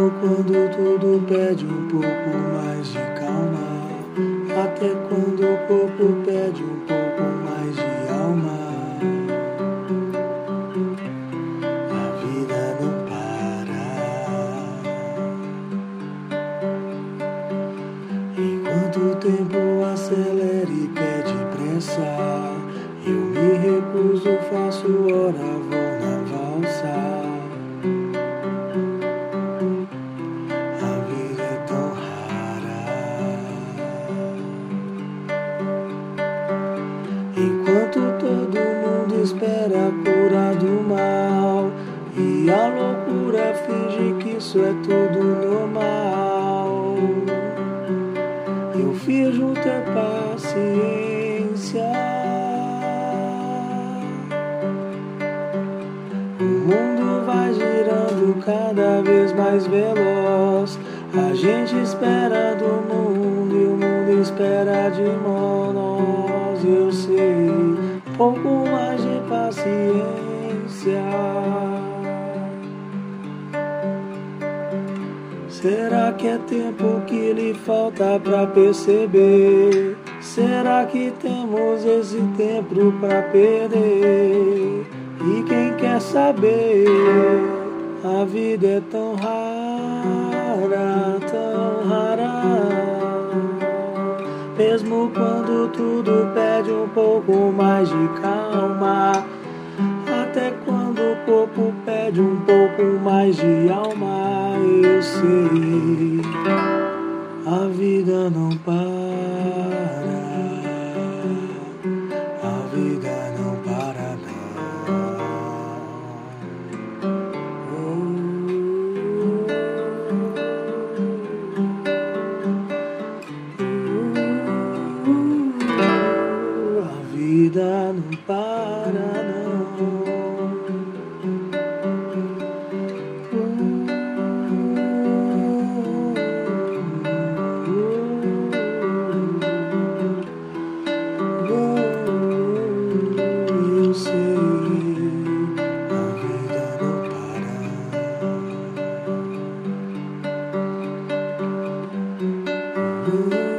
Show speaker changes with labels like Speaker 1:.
Speaker 1: Mesmo quando tudo pede um pouco mais de calma, até quando o corpo pede um pouco mais de alma. A vida não para. Enquanto o tempo acelera e pede pressa, eu me recuso, faço hora, espera a cura do mal e a loucura finge que isso é tudo normal. Eu finjo ter paciência. O mundo vai girando cada vez mais veloz. A gente espera do mundo e o mundo espera de nós. Eu sei, pouco mais paciência. Será que é tempo que lhe falta pra perceber? Será que temos esse tempo pra perder? E quem quer saber? A vida é tão rara, tão rara. Mesmo quando tudo pede um pouco mais de calma. Pede um pouco mais de alma, eu sei, a vida não para, a vida não para não. A vida não para. Ooh.